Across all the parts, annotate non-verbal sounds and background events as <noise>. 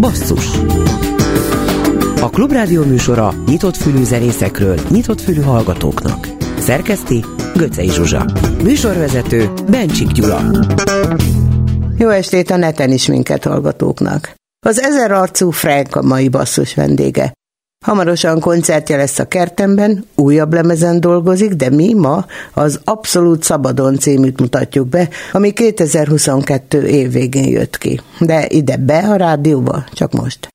Basszus A Klubrádió műsora nyitott fülű zenészekről, nyitott fülű hallgatóknak. Szerkeszti Göcej Zsuzsa. Műsorvezető Bencsik Gyula. Jó estét a neten is minket hallgatóknak. Az ezer arcú Frank a mai basszus vendége. Hamarosan koncertje lesz a kertemben, újabb lemezen dolgozik, de mi ma az Abszolút Szabadon címűt mutatjuk be, ami 2022 év végén jött ki. De ide be a rádióba, csak most.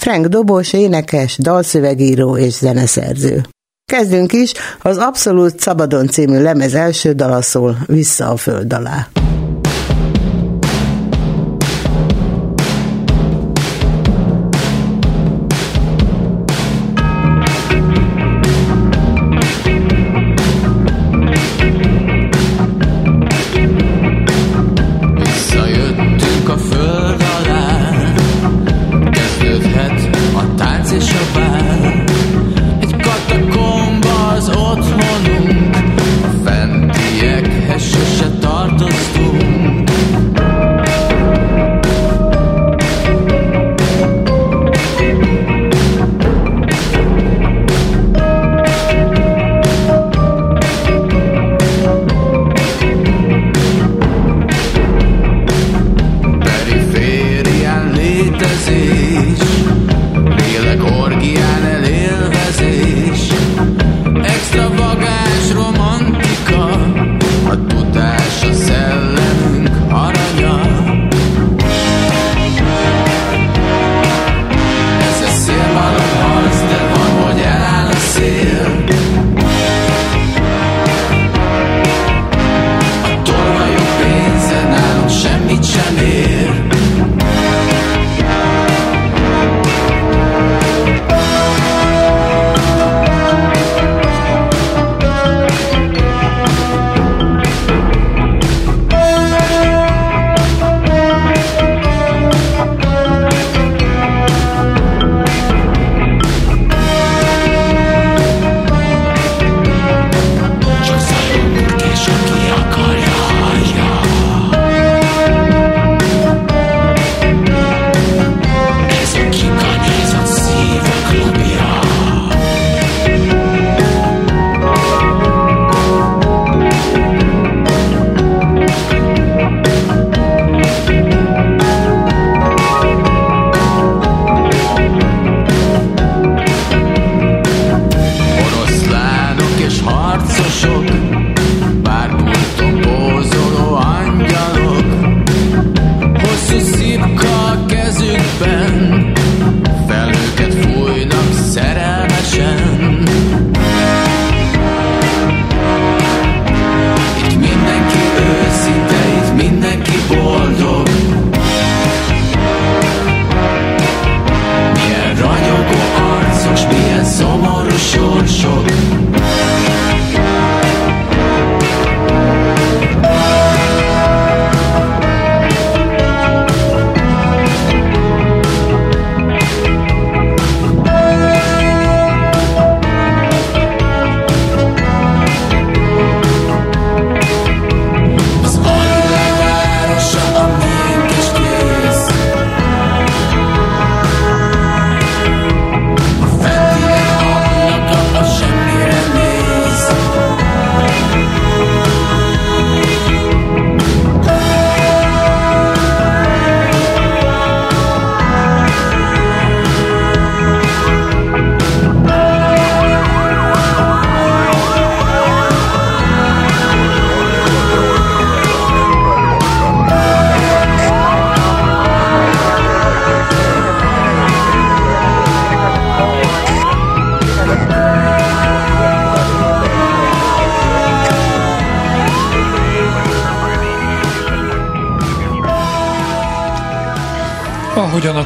Frank Dobos, énekes, dalszövegíró és zeneszerző. Kezdünk is, az Abszolút Szabadon című lemez első dala szól Vissza a föld alá.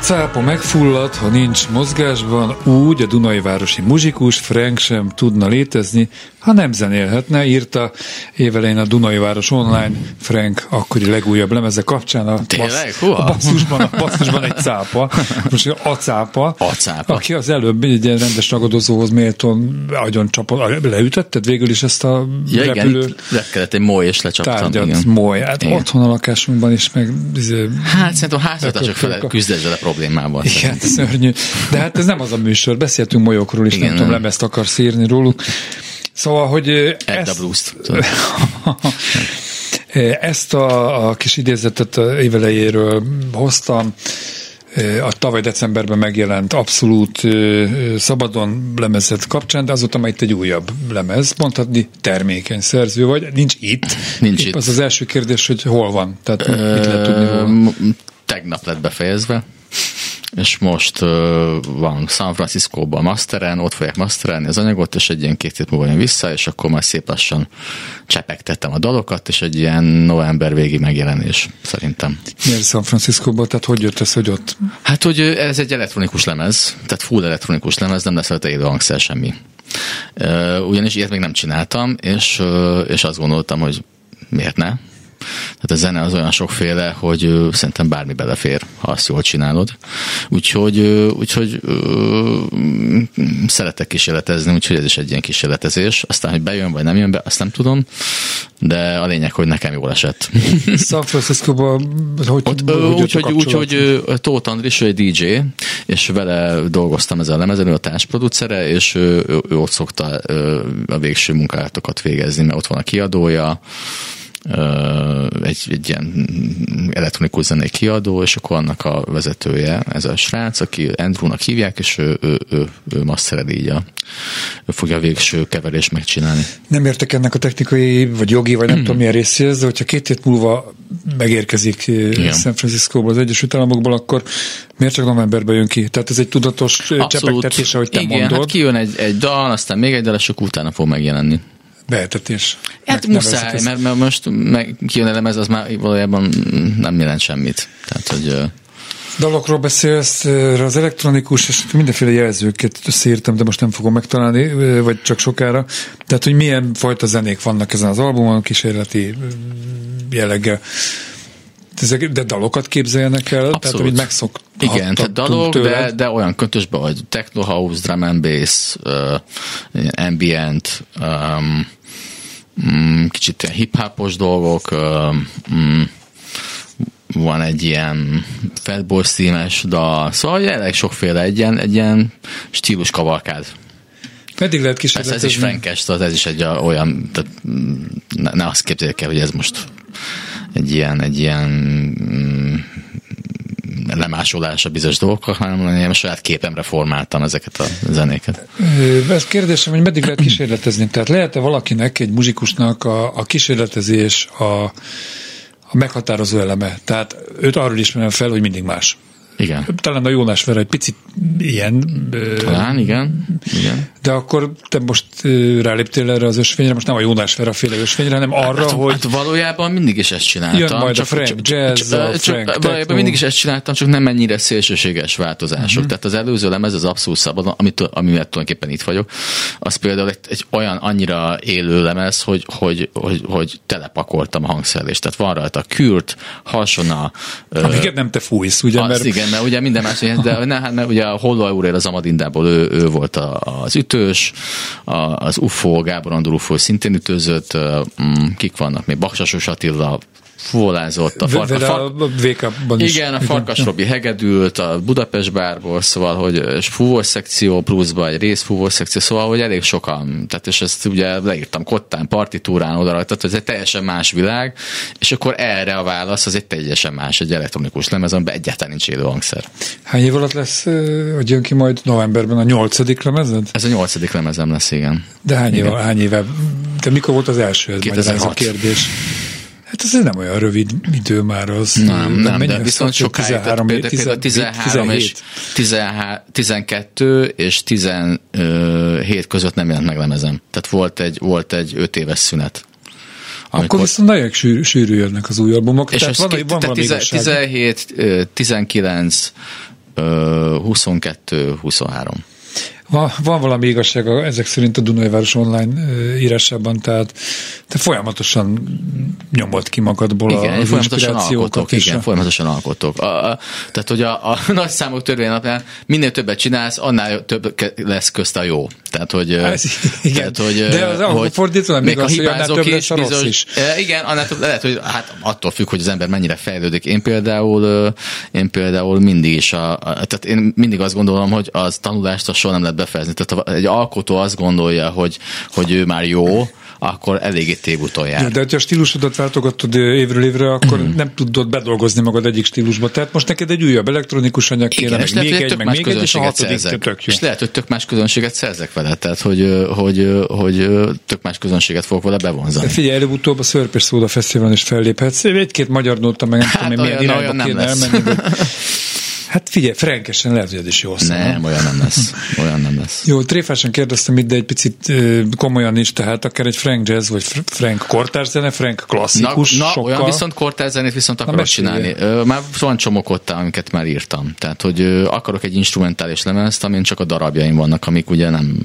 Cápa megfullad, ha nincs mozgásban, úgy a Dunajvárosi muzsikus Frank sem tudna létezni, ha nem zenélhetne, írta évelején a Dunai Város Online Frank akkori legújabb lemeze kapcsán a, bassz, a basszusban, a basszusban egy cápa, most a cápa, a cápa, aki az előbb egy ilyen rendes ragadozóhoz méltón agyon csapott, leütötted végül is ezt a ja, repülő igen, le kellett egy moly, és lecsaptam. Tárgyat, igen. moly. Hát igen. otthon a lakásunkban is, meg izé, Hát szerintem háztartások fele küzd ezzel a problémával. Igen, szörnyű. De hát ez nem az a műsor, beszéltünk molyokról is, igen, nem tudom, lemezt akarsz írni róluk. Szóval, hogy ezt, a blues <laughs> ezt a, a kis idézetet évelejéről hoztam, a tavaly decemberben megjelent abszolút szabadon lemezet kapcsán, de azóta már itt egy újabb lemez, mondhatni termékeny szerző vagy, nincs itt. Nincs Épp itt. Az az első kérdés, hogy hol van, tehát mit lehet tudni róla. Tegnap lett befejezve, és most uh, van San Francisco-ban masteren, ott fogják masterelni az anyagot, és egy ilyen két hét múlva jön vissza, és akkor majd szép lassan csepegtettem a dalokat, és egy ilyen november végi megjelenés szerintem. Miért San Francisco-ban? Tehát hogy jött ez, hogy ott? Hát, hogy ez egy elektronikus lemez, tehát full elektronikus lemez, nem lesz rajta élő hangszer semmi. Uh, ugyanis ilyet még nem csináltam, és, uh, és azt gondoltam, hogy miért ne? Tehát a zene az olyan sokféle, hogy szerintem bármi belefér, ha azt jól csinálod. Úgyhogy, úgyhogy ö, szeretek kísérletezni, úgyhogy ez is egy ilyen kísérletezés. Aztán, hogy bejön vagy nem jön be, azt nem tudom, de a lényeg, hogy nekem jól esett. <laughs> San Francisco-ban hogy, Ott, hogy, hogy úgy, úgy, hogy Tóth Andris, ő egy DJ, és vele dolgoztam ezzel a lemezen, ő a társproducere, és ő, ő, ő ott szokta a végső munkátokat végezni, mert ott van a kiadója, egy, egy ilyen elektronikus zenei kiadó, és akkor annak a vezetője, ez a srác, aki Andrewnak hívják, és ő, ő, ő, ő mastered így a, ő fogja a végső keverést megcsinálni. Nem értek ennek a technikai, vagy jogi, vagy nem tudom milyen részéhez, de hogyha két hét múlva megérkezik Igen. San Francisco-ból az Egyesült Államokból, akkor miért csak novemberben jön ki? Tehát ez egy tudatos csepegtetés, ahogy te Igen, mondod. hát kijön egy, egy dal, aztán még egy dal, és utána fog megjelenni. Behetetés. Hát muszáj, mert, mert most meg kijön elemez, az már valójában nem jelent semmit. Tehát, hogy Dalokról beszélsz, az elektronikus, és mindenféle jelzőket összeírtam, de most nem fogom megtalálni, vagy csak sokára. Tehát, hogy milyen fajta zenék vannak ezen az albumon, kísérleti jelleggel. De dalokat képzeljenek el, Abszolút. tehát amit megszoktak. Igen, tehát dalok, de, de olyan köntösbe, hogy techno house, drum and bass, uh, ambient, um, um, kicsit ilyen hip-hopos dolgok, um, van egy ilyen fatboy színes dal, szóval elég sokféle, egy ilyen, egy ilyen stílus kavalkád. Meddig lehet kísérletezni? ez is frankes, tehát ez is egy olyan, tehát ne, ne azt képzeljék el, hogy ez most egy ilyen, egy ilyen mm, lemásolás a bizonyos dolgokkal, hanem én a saját képemre formáltam ezeket a zenéket. Ez kérdésem, hogy meddig lehet kísérletezni? Tehát lehet-e valakinek, egy muzsikusnak a, a kísérletezés a, a meghatározó eleme? Tehát őt arról ismerem fel, hogy mindig más. Igen. Talán a Jónás Vera egy picit ilyen. Talán, igen. igen. De akkor te most ráléptél erre az ösvényre, most nem a Jónás Vera féle ösvényre, hanem arra, hát, hogy... Hát valójában mindig is ezt csináltam. Jön majd csak, a Frank csak, Jazz, csak, a Frank csak, Valójában mindig is ezt csináltam, csak nem ennyire szélsőséges változások. Uh-huh. Tehát az előző lemez az abszolút szabad, amit, amivel tulajdonképpen itt vagyok, az például egy, egy olyan annyira élő lemez, hogy, hogy, hogy, hogy telepakoltam a hangszerelést. Tehát van rajta kürt, hasona. Amiket nem te fújsz, ugye? Az, mert... Igen, mert ugye minden más, de ne, hát, mert ugye a Holló Eurél az Amadindából ő, ő volt a, az ütős, a, az UFO, Gábor Andor UFO szintén ütőzött, kik vannak még, Baksasos Attila, fuvolázott. A, farka, a. Igen, a Farkas Robi hegedült a Budapest bárból, szóval, hogy fúvós szekció pluszba egy rész fúvós szekció, szóval, hogy elég sokan, tehát és ezt ugye leírtam kottán, partitúrán oda rajta, ez egy teljesen más világ, és akkor erre a válasz az egy teljesen más, egy elektronikus lemez, amiben egyáltalán nincs élő hangszer. Hány év alatt lesz, hogy jön ki majd novemberben a nyolcadik lemezed? Ez a nyolcadik lemezem lesz, igen. De hány, éve, hány éve? De mikor volt az első? Ez 2006. Ez a kérdés. Hát ez nem olyan rövid idő már az. Nem, nem, de viszont sokáig. 13, például 13, 13 és 12 és 17 között nem jelent meg lemezem. Tehát volt egy, volt egy 5 éves szünet. Amikor... Akkor viszont nagyon sűrű, sűrű jönnek az új albumok. És tehát van, van tehát 17, 19, 22, 23. van, van valami igazság ezek szerint a Dunajváros online írásában, tehát te folyamatosan nyomod ki magadból igen, az folyamatosan alkotok, igen, a... folyamatosan alkotok. A, a, tehát, hogy a, a <laughs> nagy számok törvény napján minél többet csinálsz, annál több lesz közt a jó. Tehát, hogy, Ez, igen. Tehát, hogy, De az hogy fordítva, még az, hogy annál több lesz a rossz is. Igen, annál több, lehet, hogy hát attól függ, hogy az ember mennyire fejlődik. Én például, én például mindig is a, a tehát én mindig azt gondolom, hogy az tanulást az soha nem lehet befejezni. Tehát egy alkotó azt gondolja, hogy, hogy ő már jó, akkor eléggé tévúton jár. Ja, de ha a stílusodat váltogatod évről évre, akkor mm. nem tudod bedolgozni magad egyik stílusba. Tehát most neked egy újabb elektronikus anyag kéne, meg még egy, meg még egy, és a hatodik tök jó. És lehet, hogy tök más közönséget szerzek vele, tehát hogy, hogy, hogy tök más közönséget fogok vele bevonzani. De figyelj, előbb-utóbb a Szörpes Szóda Fesztiválon is felléphetsz. Egy-két magyar nóta, meg nem hát tudom, milyen irányba kéne elmenni. <laughs> Hát figyelj, frankesen lehet, hogy ez is jó szó. Nem, olyan nem lesz. Olyan nem lesz. Jó, tréfásan kérdeztem itt, de egy picit komolyan is, tehát akár egy frank jazz, vagy frank kortárzene, frank klasszikus. Na, na sokkal... olyan viszont kortárzenét viszont akarok csinálni. Már van csomokottál, amiket már írtam. Tehát, hogy akarok egy instrumentális lemezt, amin csak a darabjaim vannak, amik ugye nem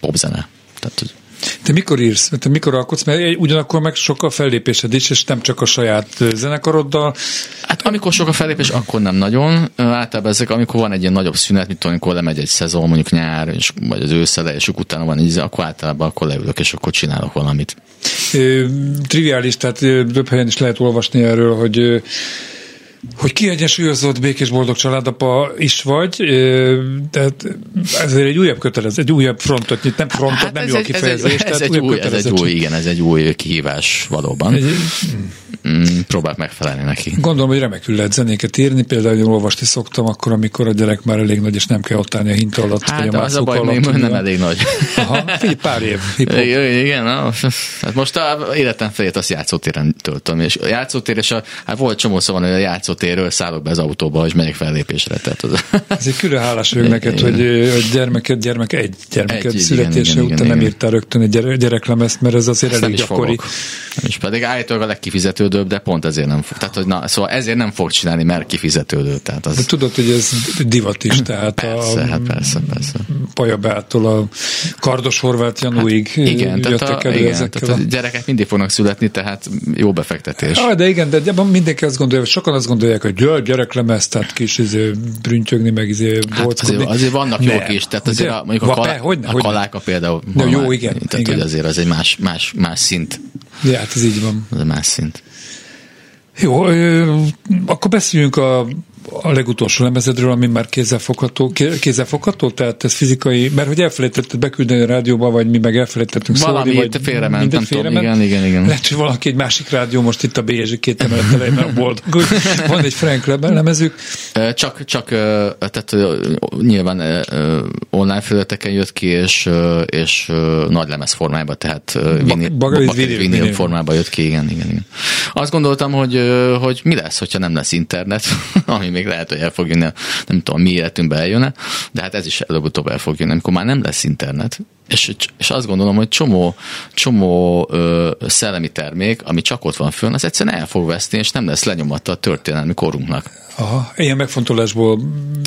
popzene. Tehát, hogy te mikor írsz? Te mikor alkotsz? Mert ugyanakkor meg sok a fellépésed is, és nem csak a saját zenekaroddal. Hát amikor sok a fellépés, akkor nem nagyon. Általában ezek, amikor van egy ilyen nagyobb szünet, mint amikor lemegy egy szezon, mondjuk nyár, és, vagy az ősszel, és utána van így, akkor általában akkor leülök, és akkor csinálok valamit. Triviális, tehát több helyen is lehet olvasni erről, hogy hogy kiegyensúlyozott, békés, boldog családapa is vagy, tehát ez egy újabb kötelez, egy újabb frontot nyit, nem frontot, hát nem jó a kifejezés, ez, egy, ez, egy új, ez egy új, igen, ez egy új kihívás valóban. Egy, mm, próbál megfelelni neki. Gondolom, hogy remekül lehet zenéket írni, például, hogy olvasni szoktam, akkor, amikor a gyerek már elég nagy, és nem kell ott állni a hinta alatt, hát, vagy a az a baj, alatt. nem elég nagy. Aha, figyelj, pár év. Igen, igen na, hát most a életem felét azt játszótéren töltöm, és a játszótér, és a, hát volt csomó szó van, hogy a játszótérről szállok be az autóba, és megyek fellépésre. Tehát az... Ez egy külön hálás vagyok <laughs> neked, hogy a gyermeket, gyermek egy gyermeket egy, születése igen, után igen, nem igen. írtál rögtön egy gyere, gyereklemezt, mert ez azért Ezt elég gyakori. Fogok. És pedig állítólag a legkifizetődőbb, de pont ezért nem fog. Tehát, hogy na, szóval ezért nem fog csinálni, mert kifizetődő. Tehát az... De tudod, hogy ez divat is, tehát persze, a hát persze, persze. Pajabától a kardos horvát Janúig hát, igen, tehát a, igen, tehát a... gyerekek mindig fognak születni, tehát jó befektetés. Ah, de igen, de mindenki azt gondolja, sokan azt gondolják, hogy gyere, gyereklemez, tehát kis izé, brüntjögni, meg izé, hát azért, azért, vannak jók is, tehát azért a, mondjuk a, kalá, hogy, a kaláka például. No, jó, igen. Tehát, igen. hogy azért az egy más, más, más szint. Ja, hát ez így van. Ez más szint. Jó, akkor beszéljünk a a legutolsó lemezedről, ami már kézzelfogható, kézzelfogható, tehát ez fizikai, mert hogy elfelejtetted beküldeni a rádióba, vagy mi meg elfelejtettünk Valami szólni, vagy félrement, nem tudom, igen, igen, igen. Lehet, hogy valaki egy másik rádió most itt a BSG két emelet boldog. <laughs> Van egy Frank lemezük. Csak, csak tehát nyilván online felületeken jött ki, és, és nagy lemez formájában, tehát vinil, vinil, vinil formában jött ki, igen, igen, igen. Azt gondoltam, hogy, hogy mi lesz, hogyha nem lesz internet, <laughs> ami még lehet, hogy el fog jönni, nem tudom, mi életünkbe eljönne, de hát ez is előbb-utóbb el fog jönni, amikor már nem lesz internet, és, és azt gondolom, hogy csomó, csomó ö, szellemi termék, ami csak ott van fönn, az egyszerűen el fog veszni, és nem lesz lenyomatta a történelmi korunknak. Aha, ilyen megfontolásból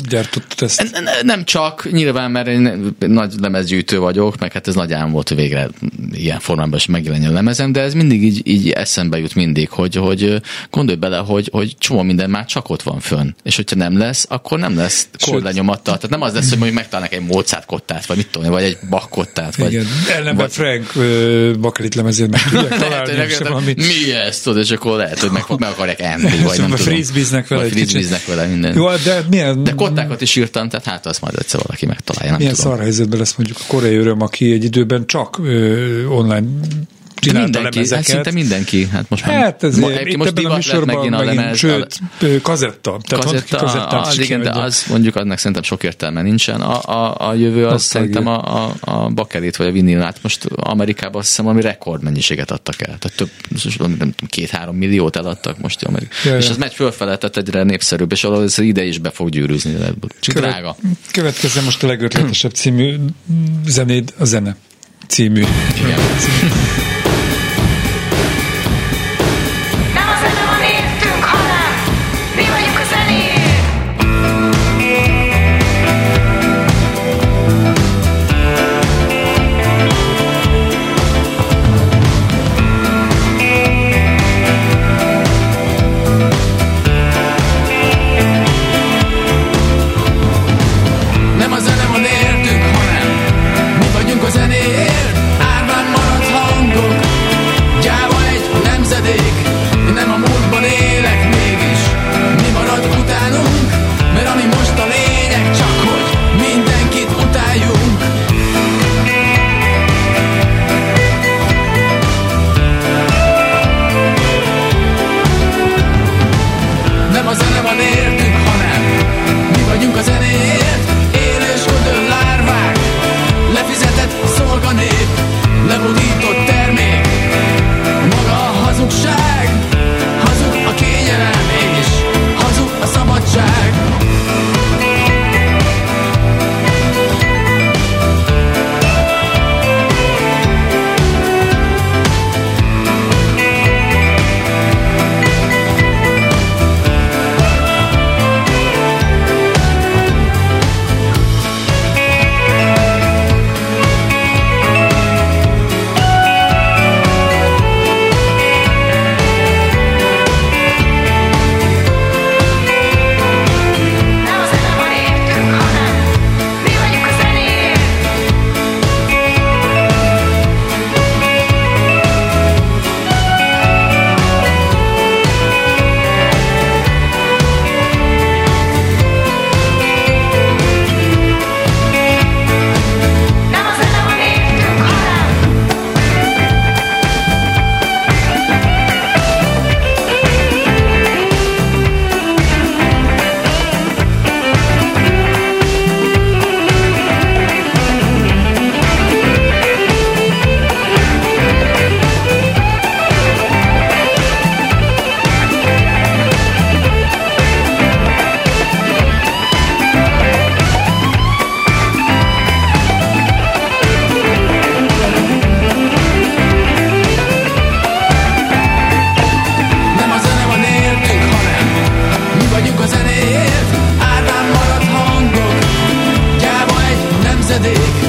gyártott ezt? Nem csak, nyilván, mert én nagy lemezgyűjtő vagyok, meg hát ez nagy álom volt, hogy végre ilyen formában is megjelenjen a lemezem, de ez mindig így, így eszembe jut mindig, hogy, hogy gondolj bele, hogy, hogy csomó minden már csak ott van fönn, és hogyha nem lesz, akkor nem lesz korlenyomatta. Tehát nem az lesz, hogy mondjuk megtalálnak egy Mozart kottát, vagy mit tudom, vagy egy Bach kottát. Vagy, Igen, ellenben vagy... Frank uh, Bakalit lemezét meg tudják <laughs> találni. lehet, mi ez, tudod, és akkor lehet, hogy meg, meg akarják <laughs> enni, vagy nem tudom. Frizbiznek vele egy kicsit bíznek vele minden. Jó, de milyen... De kottákat is írtam, tehát hát azt majd egyszer valaki megtalálja. Nem milyen tudom. szar helyzetben lesz mondjuk a koreai öröm, aki egy időben csak ö, online csinálta mindenki, lemezeket. Hát szinte mindenki. Hát most már, hát ez ma, itt most ebben a műsorban megint, a lemez, sőt, kazetta. Tehát kazetta, kazettát az, igen, de az mondjuk annak szerintem sok értelme nincsen. A, a, a jövő az szerintem a, a, a bakelit vagy a vinilát most Amerikában azt hiszem, ami rekordmennyiséget adtak el. Tehát több, két-három milliót eladtak most Amerikában. És ja. ez megy fölfele, tehát egyre népszerűbb, és az ide is be fog gyűrűzni. Csak Követ, drága. Következzen most a legötletesebb című zenéd, a zene című. Igen. dedik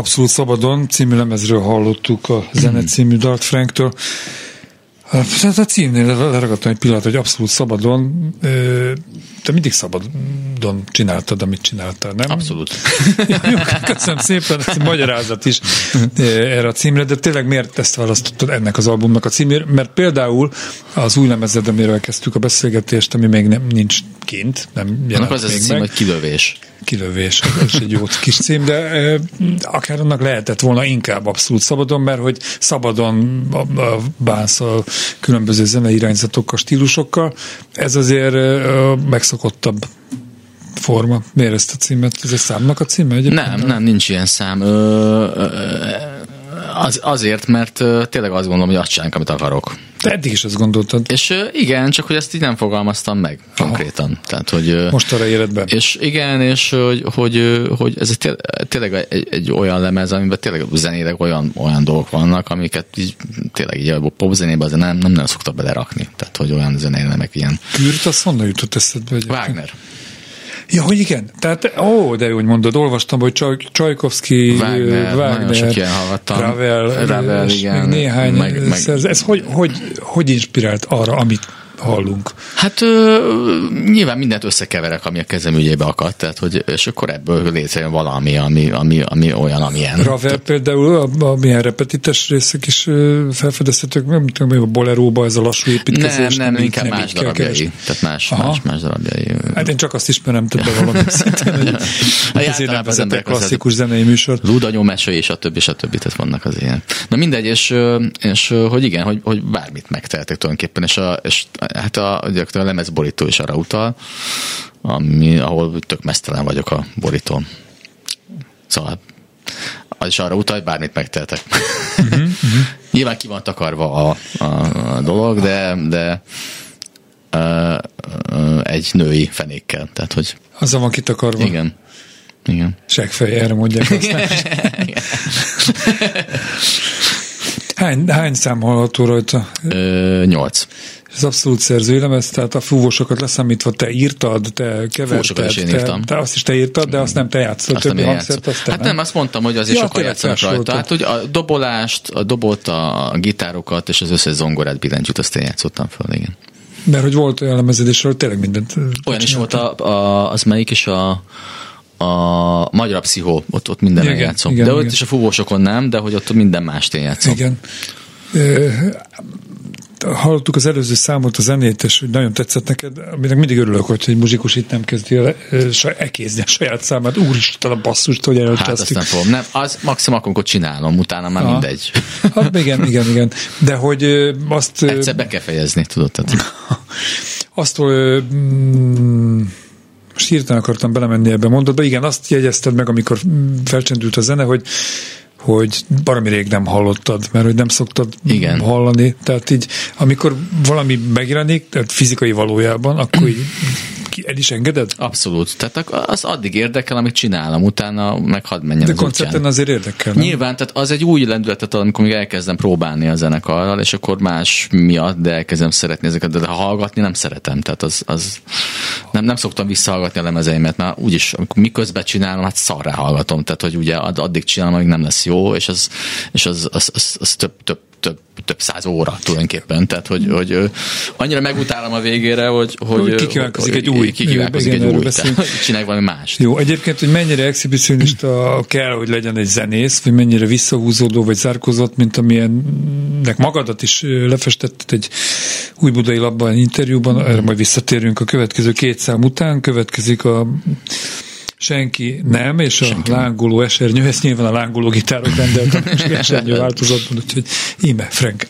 Abszolút Szabadon című lemezről hallottuk a zene című dalt Franktől. Hát a címnél leragadtam egy pillanat, hogy abszolút szabadon, te mindig szabadon csináltad, amit csináltál, nem? Abszolút. <laughs> Jó, köszönöm szépen, ez magyarázat is erre a címre, de tényleg miért ezt választottad ennek az albumnak a címért? Mert például az új lemezed, amiről kezdtük a beszélgetést, ami még nem, nincs kint, nem jelent az még az cím, meg. hogy kilövés. Kilövés, ez egy jó kis cím, de akár annak lehetett volna inkább abszolút szabadon, mert hogy szabadon bánsz a különböző zenei irányzatokkal, stílusokkal. Ez azért megszokottabb forma. Miért ezt a címet? Ez egy számnak a címe egyébként? Nem, nem, nincs ilyen szám. Ö, ö, az, azért, mert tényleg azt gondolom, hogy azt csinálunk, amit akarok. Te eddig is azt gondoltad. És igen, csak hogy ezt így nem fogalmaztam meg konkrétan. Tehát, hogy, Most arra életben. És igen, és hogy, hogy, hogy ez tényleg egy, egy, olyan lemez, amiben tényleg zenéleg olyan, olyan dolgok vannak, amiket így, tényleg így a popzenébe azért nem, nem nagyon szokta belerakni. Tehát, hogy olyan zenélemek ilyen. Kürt, azt honnan jutott eszedbe? Wagner. Ja, hogy igen. Tehát, ó, de úgy mondod, olvastam, hogy Csaj, Csajkovszki, Wagner, Wagner Ravel, Ravel, igen. néhány. Meg, meg, ez, ez hogy, hogy, hogy inspirált arra, amit hallunk? Hát ö, nyilván mindent összekeverek, ami a kezem ügyébe akadt, tehát, hogy, és akkor ebből létrejön valami, ami, ami, ami olyan, amilyen. Ravel tehát, például, a, a milyen repetites részek is felfedezhetők, nem tudom, a boleróba ez a lassú építkezés. Nem, nem, nem inkább nem más darabjai. Tehát más, más, más darabjai. Hát én csak azt ismerem többen valami <laughs> szinten, hogy ezért nem vezetek klasszikus zenei műsor. Ludanyó meső és a többi, és a többi, tehát vannak az ilyen. Na mindegy, és, és hogy igen, hogy, hogy bármit megtehetek tulajdonképpen, és, a, és hát a, a lemezborító is arra utal, ami, ahol tök mesztelen vagyok a borítón. Szóval az is arra utal, hogy bármit megtehetek. Uh-huh, <laughs> uh-huh. Nyilván ki van takarva a, a, a dolog, de, de uh, uh, egy női fenékkel. Tehát, hogy... Azzal van kitakarva. Igen. Igen. Segfej, erre mondják azt. <laughs> hány, hány szám hallható rajta? Ö, nyolc ez abszolút szerzői lemez, tehát a fúvósokat leszámítva te írtad, te keverted. is én írtam. Te, te, azt is te írtad, de azt nem te játszol, azt többi hangszert, azt te Hát nem, azt mondtam, hogy azért ja, sokan játszanak rajta. Hát, hogy a dobolást, a dobot, a gitárokat és az összes zongorát, billentyűt azt én játszottam fel, igen. Mert hogy volt olyan lemezedésről, tényleg mindent Olyan is volt, a, a, az melyik is a a Magyar Pszichó, ott, ott minden igen, játszom. Igen, de igen. ott is a fúvósokon nem, de hogy ott minden mást én játszom. Igen hallottuk az előző számot, a zenét, és hogy nagyon tetszett neked, aminek mindig örülök, hogy egy muzsikus itt nem kezdi el ekézni a saját számát. Úristen, a basszust, hogy elcsesztük. Hát azt nem fogom. Nem, az maximum akkor csinálom, utána már ha. mindegy. <laughs> Hát igen, igen, igen. De hogy azt... Egyszer be kell fejezni, tudod? Tehát. <laughs> azt, hogy mm, most hirtelen akartam belemenni ebbe mondatba. Igen, azt jegyezted meg, amikor felcsendült a zene, hogy hogy valami rég nem hallottad, mert hogy nem szoktad Igen. hallani. Tehát így, amikor valami megjelenik, tehát fizikai valójában, akkor így el is engeded? Abszolút. Tehát az addig érdekel, amit csinálom, utána meg hadd menjen De koncerten azért érdekel, nem? Nyilván, tehát az egy új lendületet ad, amikor még elkezdem próbálni a zenekarral, és akkor más miatt, de elkezdem szeretni ezeket, de hallgatni nem szeretem. Tehát az, az nem, nem szoktam visszahallgatni a lemezeimet, mert úgyis, amikor miközben csinálom, hát szarrá hallgatom. Tehát, hogy ugye addig csinálom, amíg nem lesz jó, és az, és az, az, az, az több, több több, több száz óra tulajdonképpen. Tehát, hogy, hogy annyira megutálom a végére, hogy, hogy, kikívánkozik egy új. Kikívánkozik egy új. Csinálj valami más. Jó, egyébként, hogy mennyire exhibicionista kell, hogy legyen egy zenész, vagy mennyire visszahúzódó, vagy zárkozott, mint amilyennek magadat is lefestetted egy új budai labban interjúban, erre majd visszatérünk a következő két szám után, következik a senki nem, és senki a lángoló esernyő, ezt nyilván a lángoló gitárok rendeltem, és <laughs> esernyő változatban, úgyhogy íme, Frank.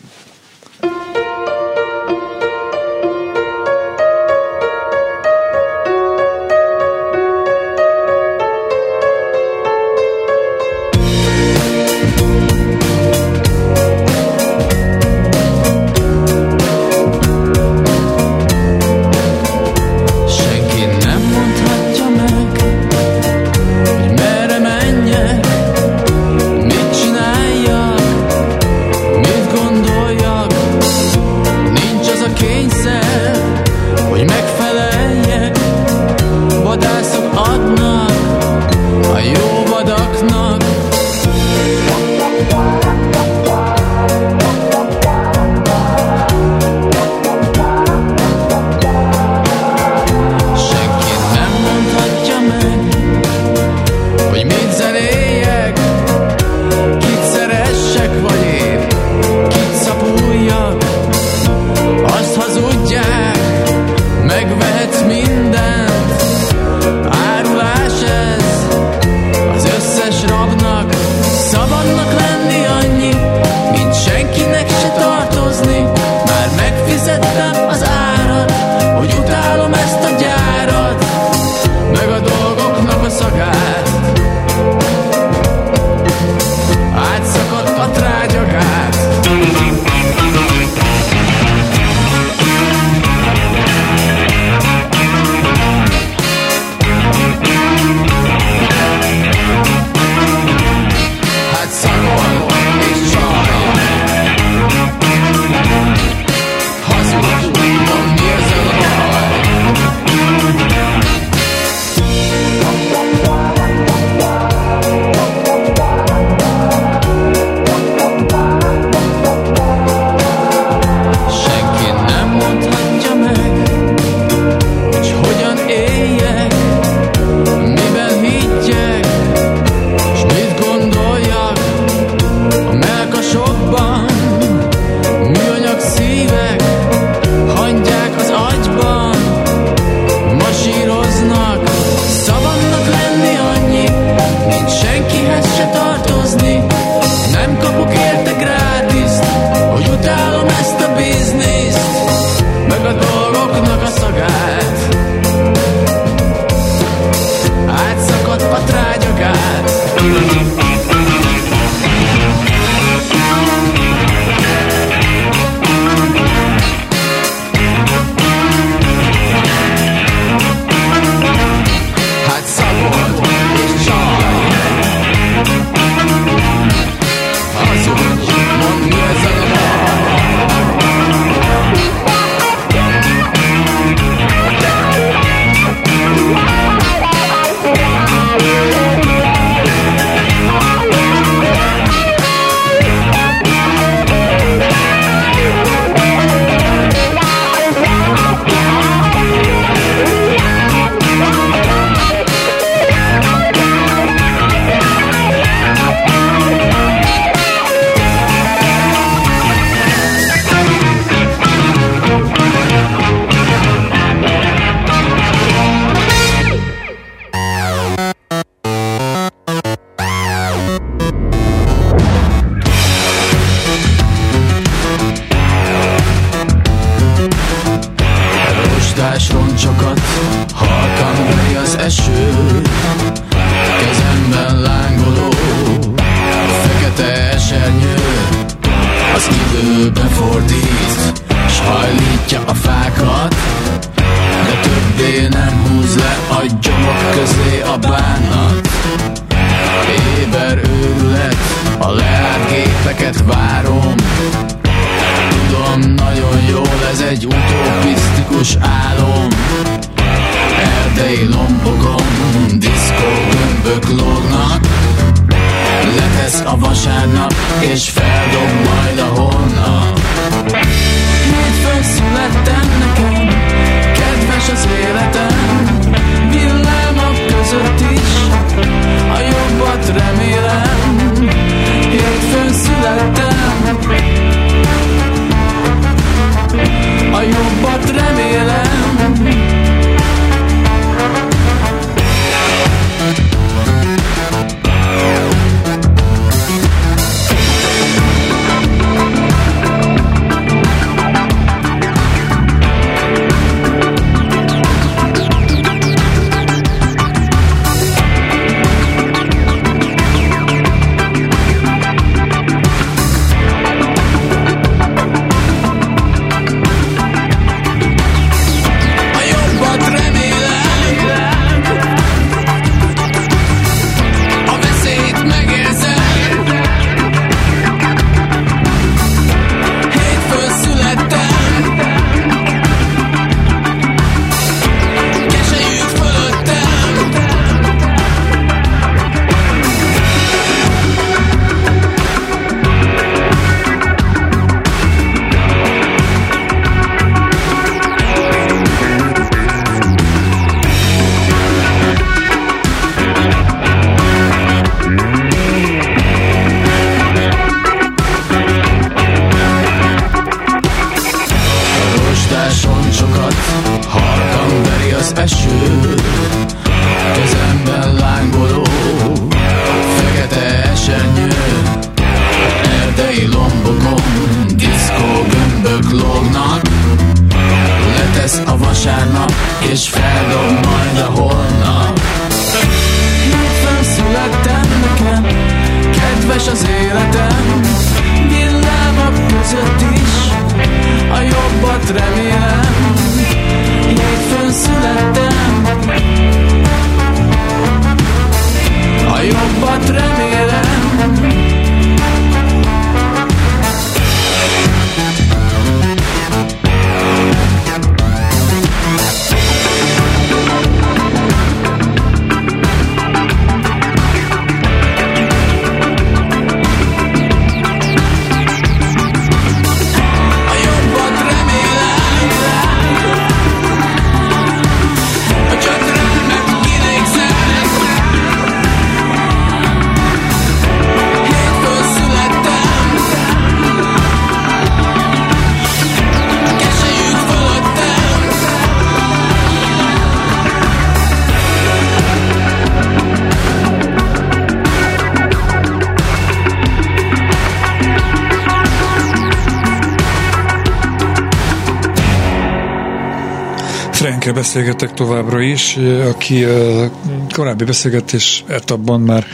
Frankkel beszélgetek továbbra is, aki a korábbi beszélgetés etapban már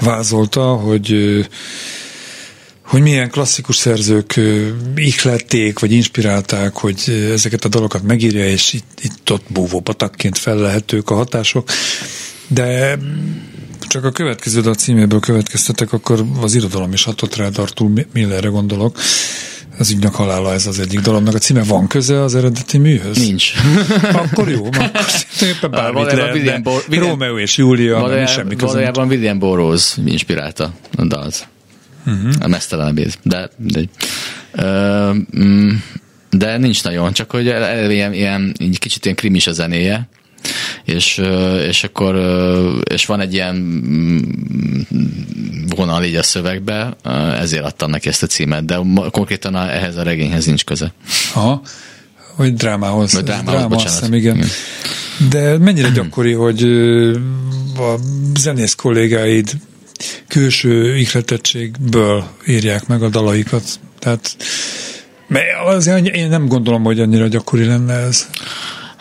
vázolta, hogy hogy milyen klasszikus szerzők ihlették, vagy inspirálták, hogy ezeket a dalokat megírja, és itt, itt ott búvó patakként fellehetők a hatások. De csak a következő dal címéből következtetek, akkor az irodalom is hatott rá, Arthur Millerre gondolok. Az ügynök halála ez az egyik dolognak. A címe van köze az eredeti műhöz? Nincs. <laughs> akkor jó, akkor éppen bármit lehet, William Bo- William, Romeo és Júlia, valójában, semmi között. Valójában William Burroughs inspirálta a dalt. Uh-huh. A mesztelen de, de, uh, de nincs nagyon, csak hogy ilyen, ilyen így kicsit ilyen krimis a zenéje, és, és akkor és van egy ilyen mm, vonal így a szövegbe, ezért adtam neki ezt a címet, de konkrétan ehhez a regényhez nincs köze. Aha. Vagy drámához. Vagy drámához, dráma, bocsánat. Hiszem, igen. igen. De mennyire <clears throat> gyakori, hogy a zenész kollégáid külső ihletettségből írják meg a dalaikat? Tehát mert azért én nem gondolom, hogy annyira gyakori lenne ez.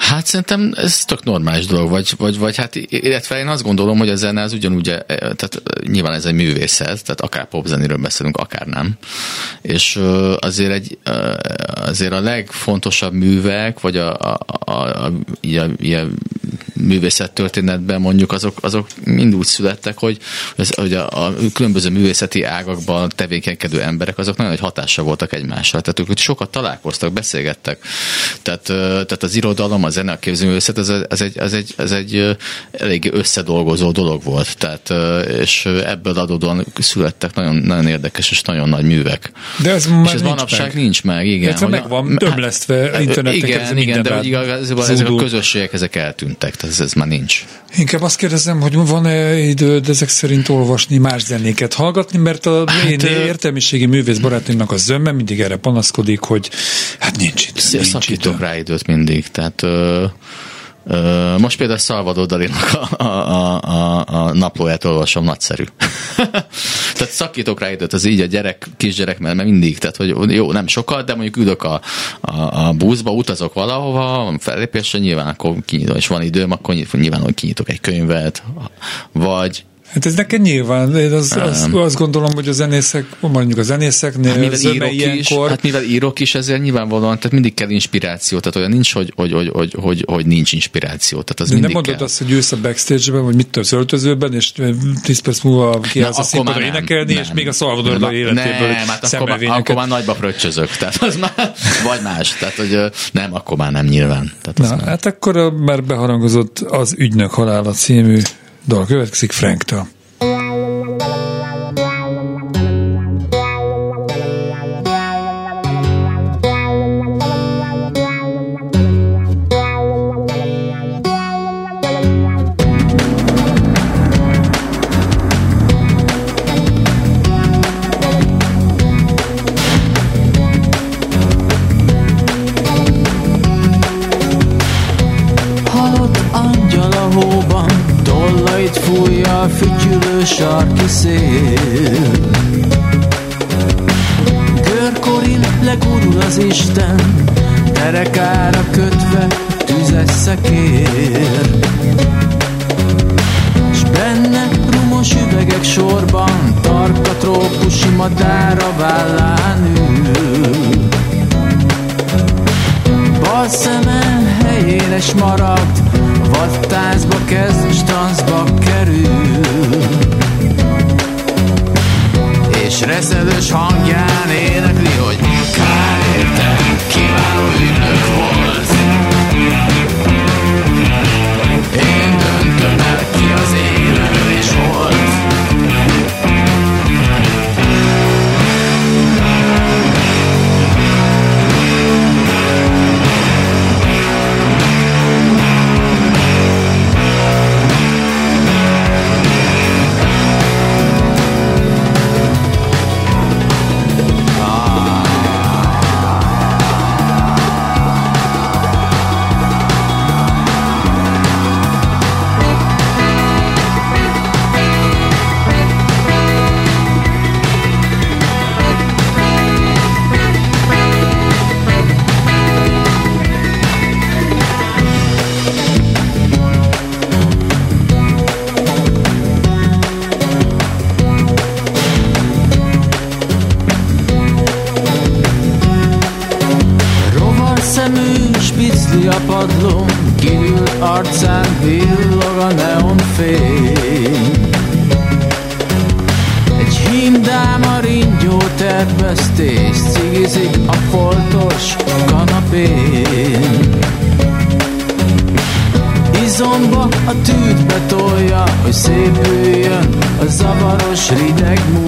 Hát szerintem ez tök normális dolog, vagy, vagy, vagy hát, illetve én azt gondolom, hogy a zene az ugyanúgy, e, tehát nyilván ez egy művészet, tehát akár popzenéről beszélünk, akár nem. És azért, egy, azért a legfontosabb művek, vagy a, a, a, a, a, a, a művészettörténetben mondjuk azok, azok mind úgy születtek, hogy, hogy a, a különböző művészeti ágakban tevékenykedő emberek azok nagyon nagy hatással voltak egymásra. Tehát ők sokat találkoztak, beszélgettek. Tehát, tehát az irodalom, a zene, a képzőművészet, ez, ez, egy, ez, egy, ez egy elég összedolgozó dolog volt. Tehát, és ebből adódóan születtek nagyon, nagyon érdekes és nagyon nagy művek. De ez és ez manapság meg. nincs meg, igen. Ez meg van tömlesztve hát, interneten. Igen, igen, de hogy igazából ezek a közösségek ezek eltűntek. Tehát ez, ez már nincs. Inkább azt kérdezem, hogy van-e időd ezek szerint olvasni, más zenéket hallgatni, mert a hát, én értelmiségi művész barátomnak a zömme mindig erre panaszkodik, hogy hát nincs itt. Nincs szakítok rá időt mindig, tehát ö, ö, most például Salvador Dalinak a, a, a, a naplóját olvasom, nagyszerű. <laughs> tehát szakítok rá időt, az így a gyerek, kisgyerek, mert, mindig, tehát hogy jó, nem sokat, de mondjuk ülök a, a, a buszba, utazok valahova, fellépésre nyilván akkor kinyitom, és van időm, akkor nyilván, hogy kinyitok egy könyvet, vagy Hát ez neked nyilván, én az, az, azt gondolom, hogy a zenészek, mondjuk a zenészeknél hát mivel írok ilyenkor... is, hát mivel írok is, ezért nyilvánvalóan, tehát mindig kell inspiráció, tehát olyan nincs, hogy, hogy, hogy, hogy, hogy, hogy nincs inspiráció. Tehát az De mindig nem mondod kell. azt, hogy jössz a backstage-ben, vagy mit tudsz öltözőben, és 10 perc múlva kiállsz a színpadra énekelni, nem, és még a Salvador életéből nem, hát akkor, már, akkor már nagyba fröccsözök, tehát az már, vagy más, tehát hogy nem, akkor már nem nyilván. Tehát Na, nem. hát akkor már beharangozott az Ügynök halála című dal következik Franktől. Sarki szél. Görkorin legurul az Isten Derekára kötve tüzes szekér. S benne rumos üvegek sorban Tarka trópusi madár a vállán ül. Bal szeme helyére maragd Vattázba kezd, stancba kerül reszelős hangján énekli, hogy kár érte, kiváló ügynök volt.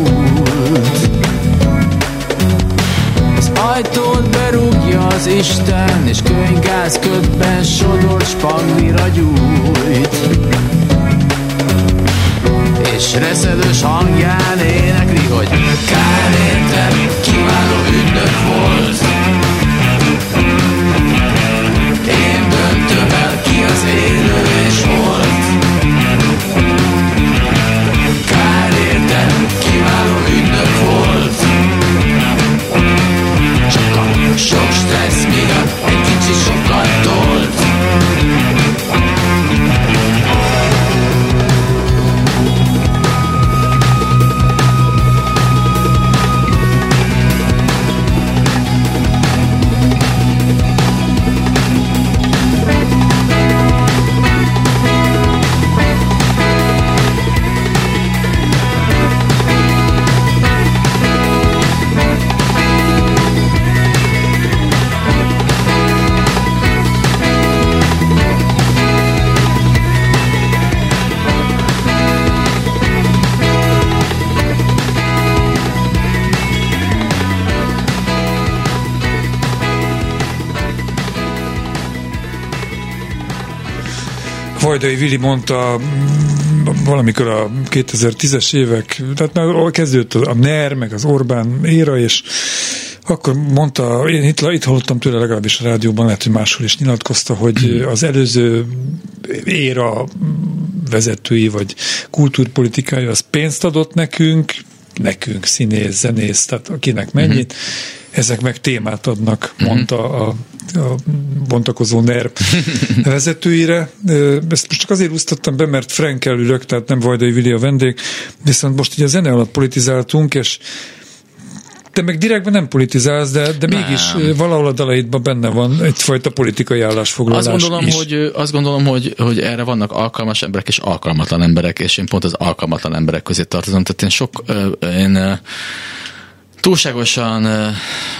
Múlt Az ajtót berúgja az Isten És könygáz ködben sodor spanglira gyújt. És reszelős hangján énekli, hogy Kár értem, kiváló ügynök volt. Én döntöm el, ki az élő és volt miatt egy kicsit Vajdai Vili mondta mm, valamikor a 2010-es évek, tehát már kezdődött a NER, meg az Orbán éra, és akkor mondta, én itt, itt hallottam tőle legalábbis a rádióban, lehet, hogy máshol is nyilatkozta, hogy az előző éra vezetői, vagy kultúrpolitikája az pénzt adott nekünk, nekünk, színész, zenész, tehát akinek mennyit, ezek meg témát adnak, mondta a, a bontakozó NER <laughs> vezetőire. Ezt most csak azért úsztattam be, mert Frankel ülök, tehát nem Vajdai Vili a vendég, viszont most ugye a zene alatt politizáltunk, és te meg direktben nem politizálsz, de, de Nem. mégis valahol a dalaidban benne van egyfajta politikai állásfoglalás Azt gondolom, is. hogy, azt gondolom hogy, hogy erre vannak alkalmas emberek és alkalmatlan emberek, és én pont az alkalmatlan emberek közé tartozom. Tehát én sok, én túlságosan,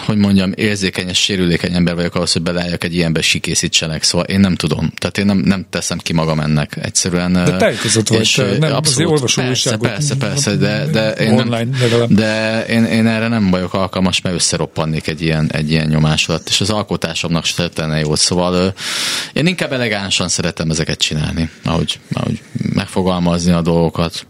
hogy mondjam, érzékeny és sérülékeny ember vagyok ahhoz, hogy beleálljak egy ilyenbe sikészítsenek, szóval én nem tudom. Tehát én nem, nem teszem ki magam ennek. Egyszerűen. De tájékozott vagy, és, nem abszolút, olvasó persze, persze, persze, de, de én online nem, legalább. de én, én erre nem vagyok alkalmas, mert összeroppannék egy ilyen, egy ilyen nyomás alatt, és az alkotásomnak se tenne jót. Szóval én inkább elegánsan szeretem ezeket csinálni, ahogy, ahogy megfogalmazni a dolgokat.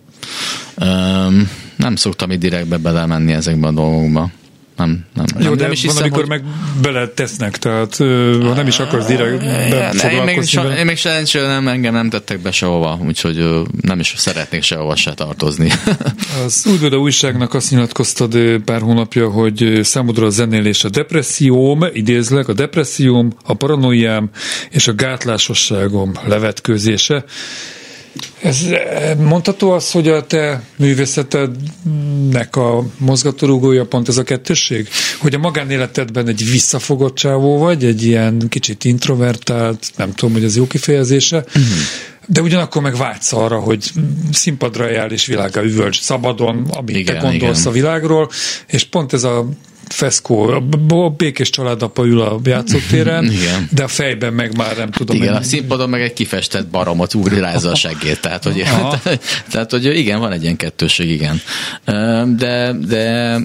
Öm, nem szoktam így direktbe belemenni ezekbe a dolgokba. Nem, nem, Jó, nem, de nem is van, hiszem, amikor hogy... meg bele tesznek, tehát ha nem is akarsz direkt Ne, én, még, vele. én még szerencsére nem, engem nem tettek be sehova, úgyhogy nem is szeretnék sehova se tartozni. <laughs> Az Újvöda újságnak azt nyilatkoztad pár hónapja, hogy számodra a zenélés a depresszióm, idézlek, a depresszióm, a paranoiám és a gátlásosságom levetkőzése. Ez eh, mondható az, hogy a te művészetednek a mozgatórugója pont ez a kettősség? Hogy a magánéletedben egy visszafogott csávó vagy, egy ilyen kicsit introvertált, nem tudom, hogy ez jó kifejezése, Mhm. de ugyanakkor meg vágysz arra, hogy színpadra jár és világá üvölcs szabadon, amit Igen, te gondolsz igen. a világról, és pont ez a feszkó, a békés családapa ül a játszótéren, <laughs> Igen. de a fejben meg már nem tudom. Igen, én- a színpadon meg egy kifestett baromot ugri rázza a seggét. Tehát hogy, <laughs> tehát, hogy igen, van egy ilyen kettőség, igen. De, de,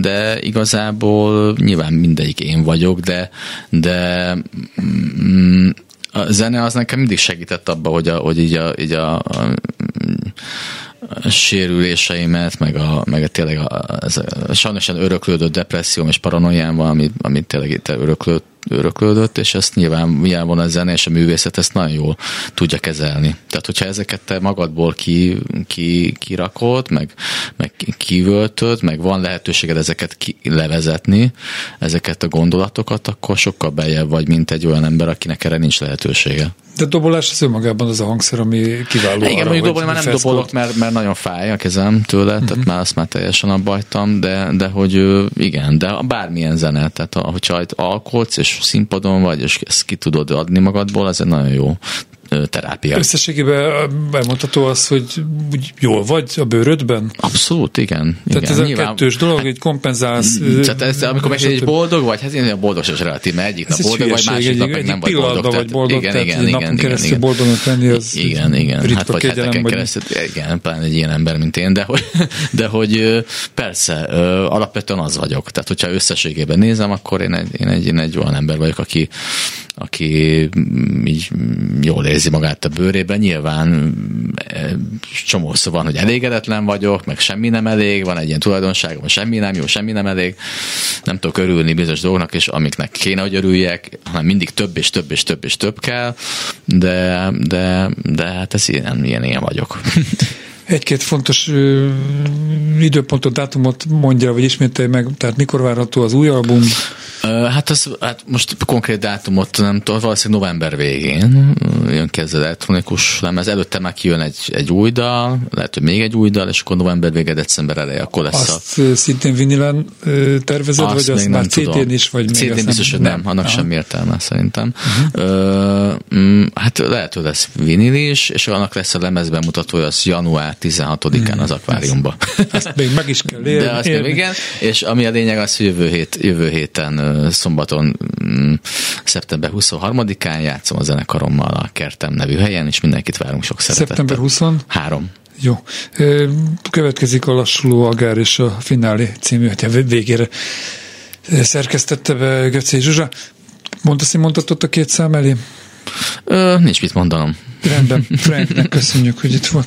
de igazából nyilván mindegyik én vagyok, de, de mm, a zene az nekem mindig segített abba, hogy, a, hogy így a, így a, a a sérüléseimet, meg, a, meg a tényleg a, ez a, sajnos öröklődött depresszióm és paranoiám van, amit, amit tényleg itt öröklődt, öröklődött, és ezt nyilván, nyilván a zene és a művészet ezt nagyon jól tudja kezelni. Tehát, hogyha ezeket te magadból ki, ki, kirakod, meg, meg kivöltöd, meg van lehetőséged ezeket ki, levezetni, ezeket a gondolatokat, akkor sokkal beljebb vagy, mint egy olyan ember, akinek erre nincs lehetősége. De dobolás az önmagában az a hangszer, ami kiváló Igen, arra, mondjuk dobolni már nem dobolok, mert, mert nagyon fáj a kezem tőle, uh-huh. tehát már azt már teljesen abbajtam, de, de hogy igen, de bármilyen zene, tehát ha- hogyha alkotsz, és színpadon vagy, és ezt ki tudod adni magadból, ez egy nagyon jó terápia. Összességében elmondható az, hogy úgy jól vagy a bőrödben? Abszolút, igen. Tehát igen. ez a Nyilván, kettős dolog, hogy kompenzálsz. Tehát ez, amikor megkérdez, hogy boldog vagy, hát én a boldog sem relatív, mert egyik nap boldog vagy, másik egy, nap egy, nem vagy boldog. vagy boldog, igen, tehát igen, igen, napon keresztül igen. boldognak lenni, az igen, igen, hát vagy heteken keresztül, igen, pláne egy ilyen ember, mint én, de hogy, <laughs> de hogy persze, alapvetően az vagyok. Tehát, hogyha összességében nézem, akkor én egy, én egy, én egy olyan ember vagyok, aki, aki így jól érzi magát a bőrében. Nyilván csomószor van, hogy elégedetlen vagyok, meg semmi nem elég, van egy ilyen tulajdonságom, semmi nem jó, semmi nem elég, nem tudok örülni bizonyos dolgoknak, és amiknek kéne, hogy örüljek, hanem mindig több és több és több és több kell, de, de, de hát ez ilyen, ilyen, ilyen vagyok. <laughs> Egy-két fontos ö, időpontot, dátumot mondja, vagy ismételj meg, tehát mikor várható az új album? Hát, az, hát most konkrét dátumot nem tudom, valószínűleg november végén jön ki ez az elektronikus lemez. Előtte már kijön egy, egy új dal, lehet, hogy még egy új dal, és akkor november vége, december eleje, akkor lesz azt a... szintén vinilen tervezed, azt vagy az már CD-n is, vagy még CD-n biztos, hogy nem, annak Aha. semmi értelme szerintem. Uh-huh. Uh, hát lehet, hogy lesz vinil is, és annak lesz a lemez bemutatója, az január 16-án hmm. az akváriumban. Ezt, még meg is kell érni. De azt még igen, és ami a lényeg az, hogy jövő, hét, jövő héten szombaton mm, szeptember 23-án játszom a zenekarommal a Kertem nevű helyen, és mindenkit várunk sok szeretettel. Szeptember 20? Három. Jó. Következik a lassuló agár és a finálé című, hogy végére szerkesztette be Göcé Zsuzsa. Mondasz, hogy mondhatott a két szám elé? Ö, nincs mit mondanom. Rendben. Franknek köszönjük, hogy itt volt.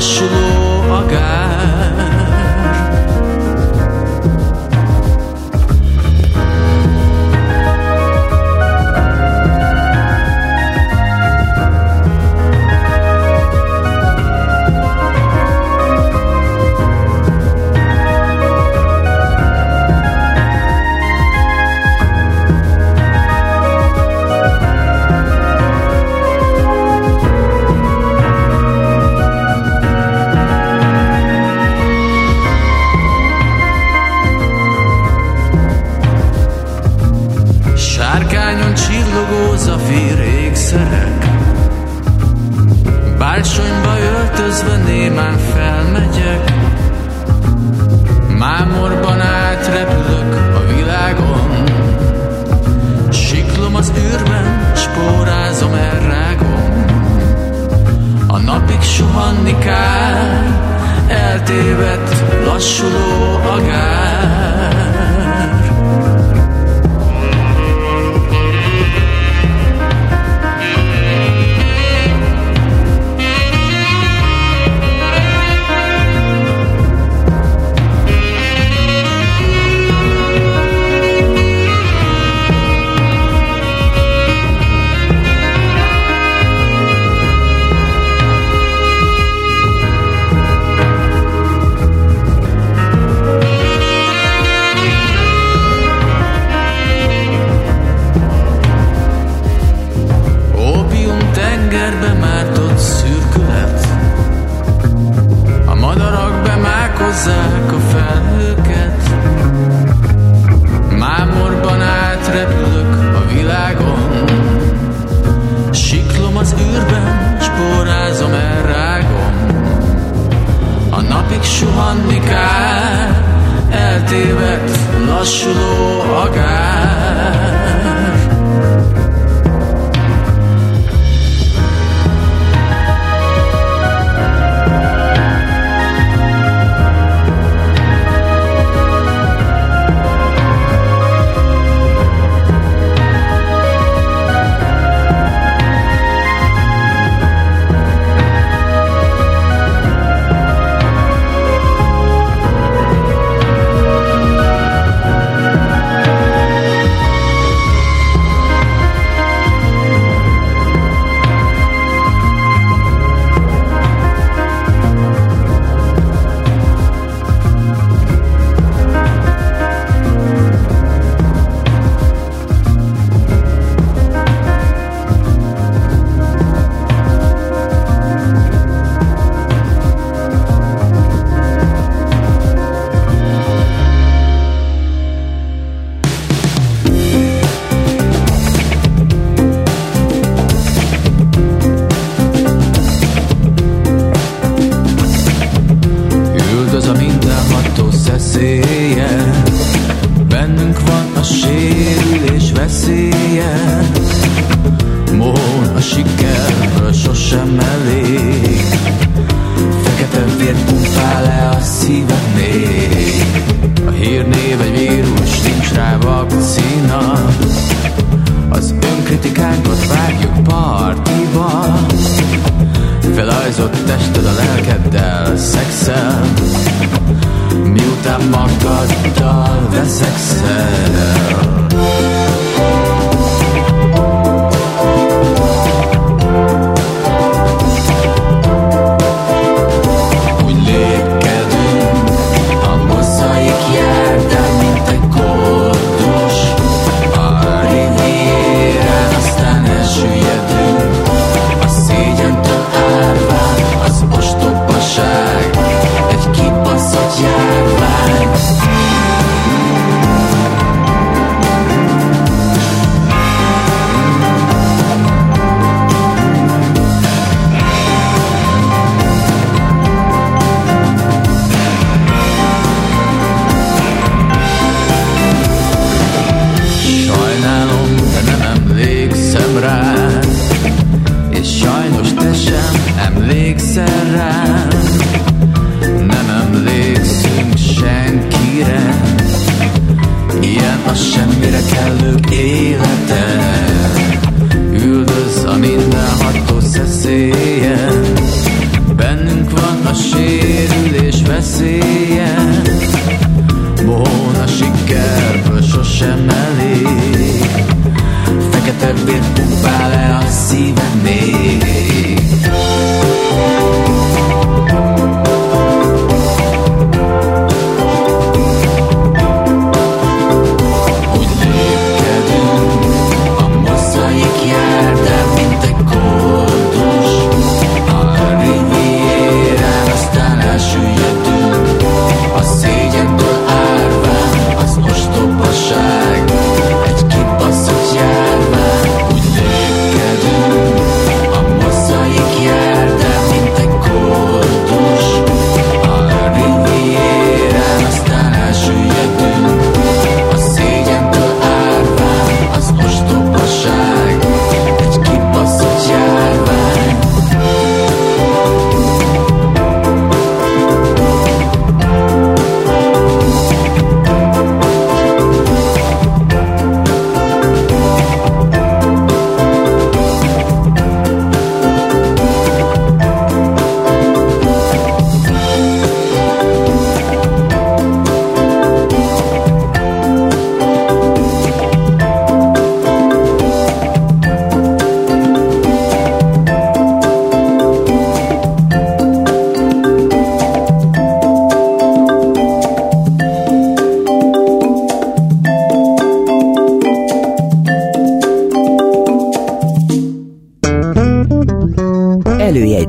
Eltévedt lassuló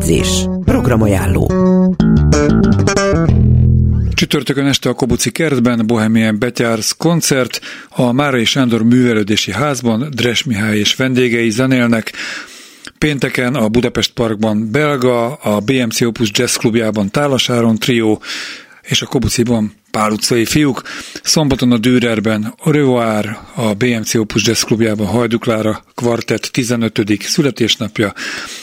Edzés. Programajánló. Csütörtökön este a Kobuci kertben Bohemian Betyársz koncert, a Márai Sándor művelődési házban Dres Mihály és vendégei zenélnek, Pénteken a Budapest Parkban Belga, a BMC Opus Jazz Klubjában Tálasáron trió, és a Kobuciban Pál utcai fiúk, szombaton a Dürerben, a Revoir, a BMC Opus Jazz klubjában Hajduklára kvartett 15. születésnapja,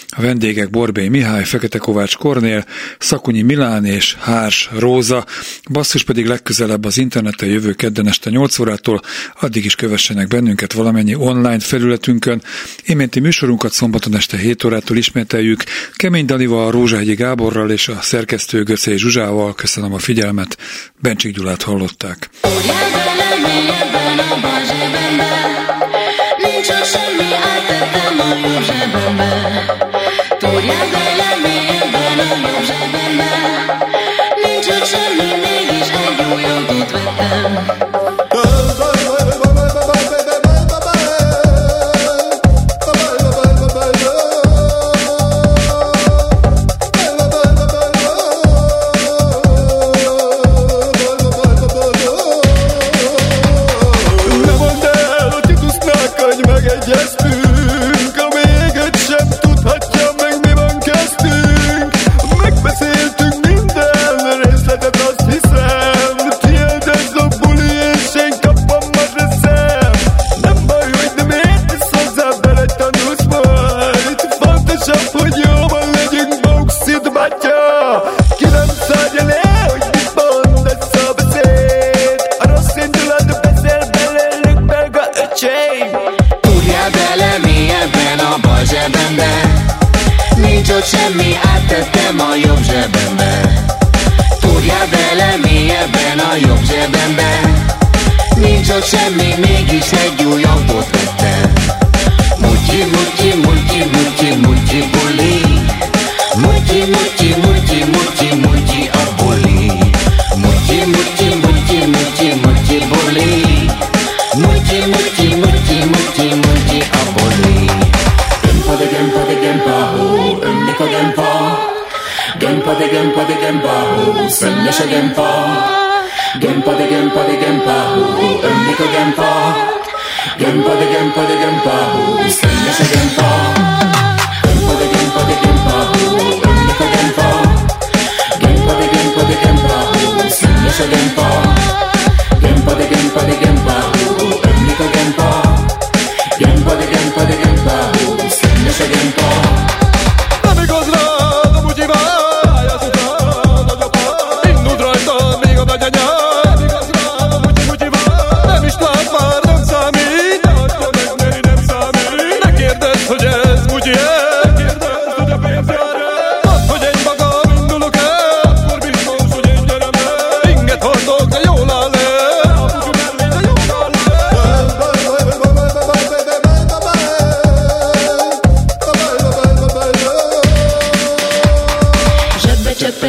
a vendégek Borbély Mihály, Fekete Kovács Kornél, Szakonyi Milán és Hárs Róza, basszus pedig legközelebb az interneten jövő kedden este 8 órától, addig is kövessenek bennünket valamennyi online felületünkön. Iménti műsorunkat szombaton este 7 órától ismételjük, Kemény Danival, Rózsahegyi Gáborral és a szerkesztő Göcé Zsuzsával. Köszönöm a figyelmet. Ben Bencsik Gyulát hallották. Nincs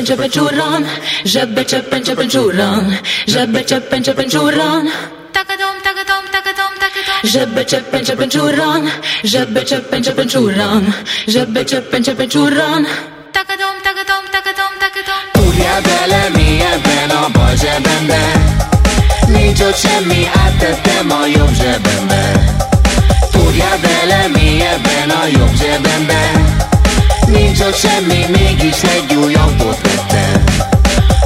czepenczurlon, żeby czepenczurlon, żeby czepenczurlon. Tagadom, tagadom, tagadom, tagadom. Żeby czepenczurlon, żeby czepenczurlon, żeby czepenczurlon. Tagadom, tagadom, tagadom, tagadom. Uriadele mi jeden, o Boże będę. Mieć oczami, a te te moją, że będę. Uriadele mi jeden, o już, że będę. Nincs ott semmi, mégis egy újabbot vettem.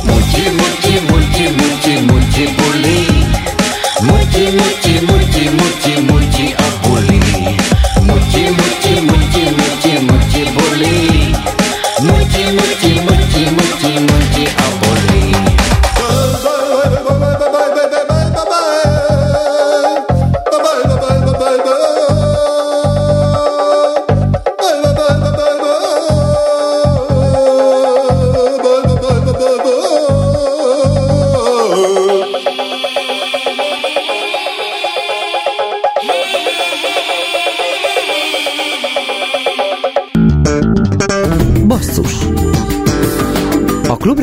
Mutyi, mutyi, mutyi, mutyi, mutyi, buli. Mutyi, mutyi, mutyi, mutyi, mutyi,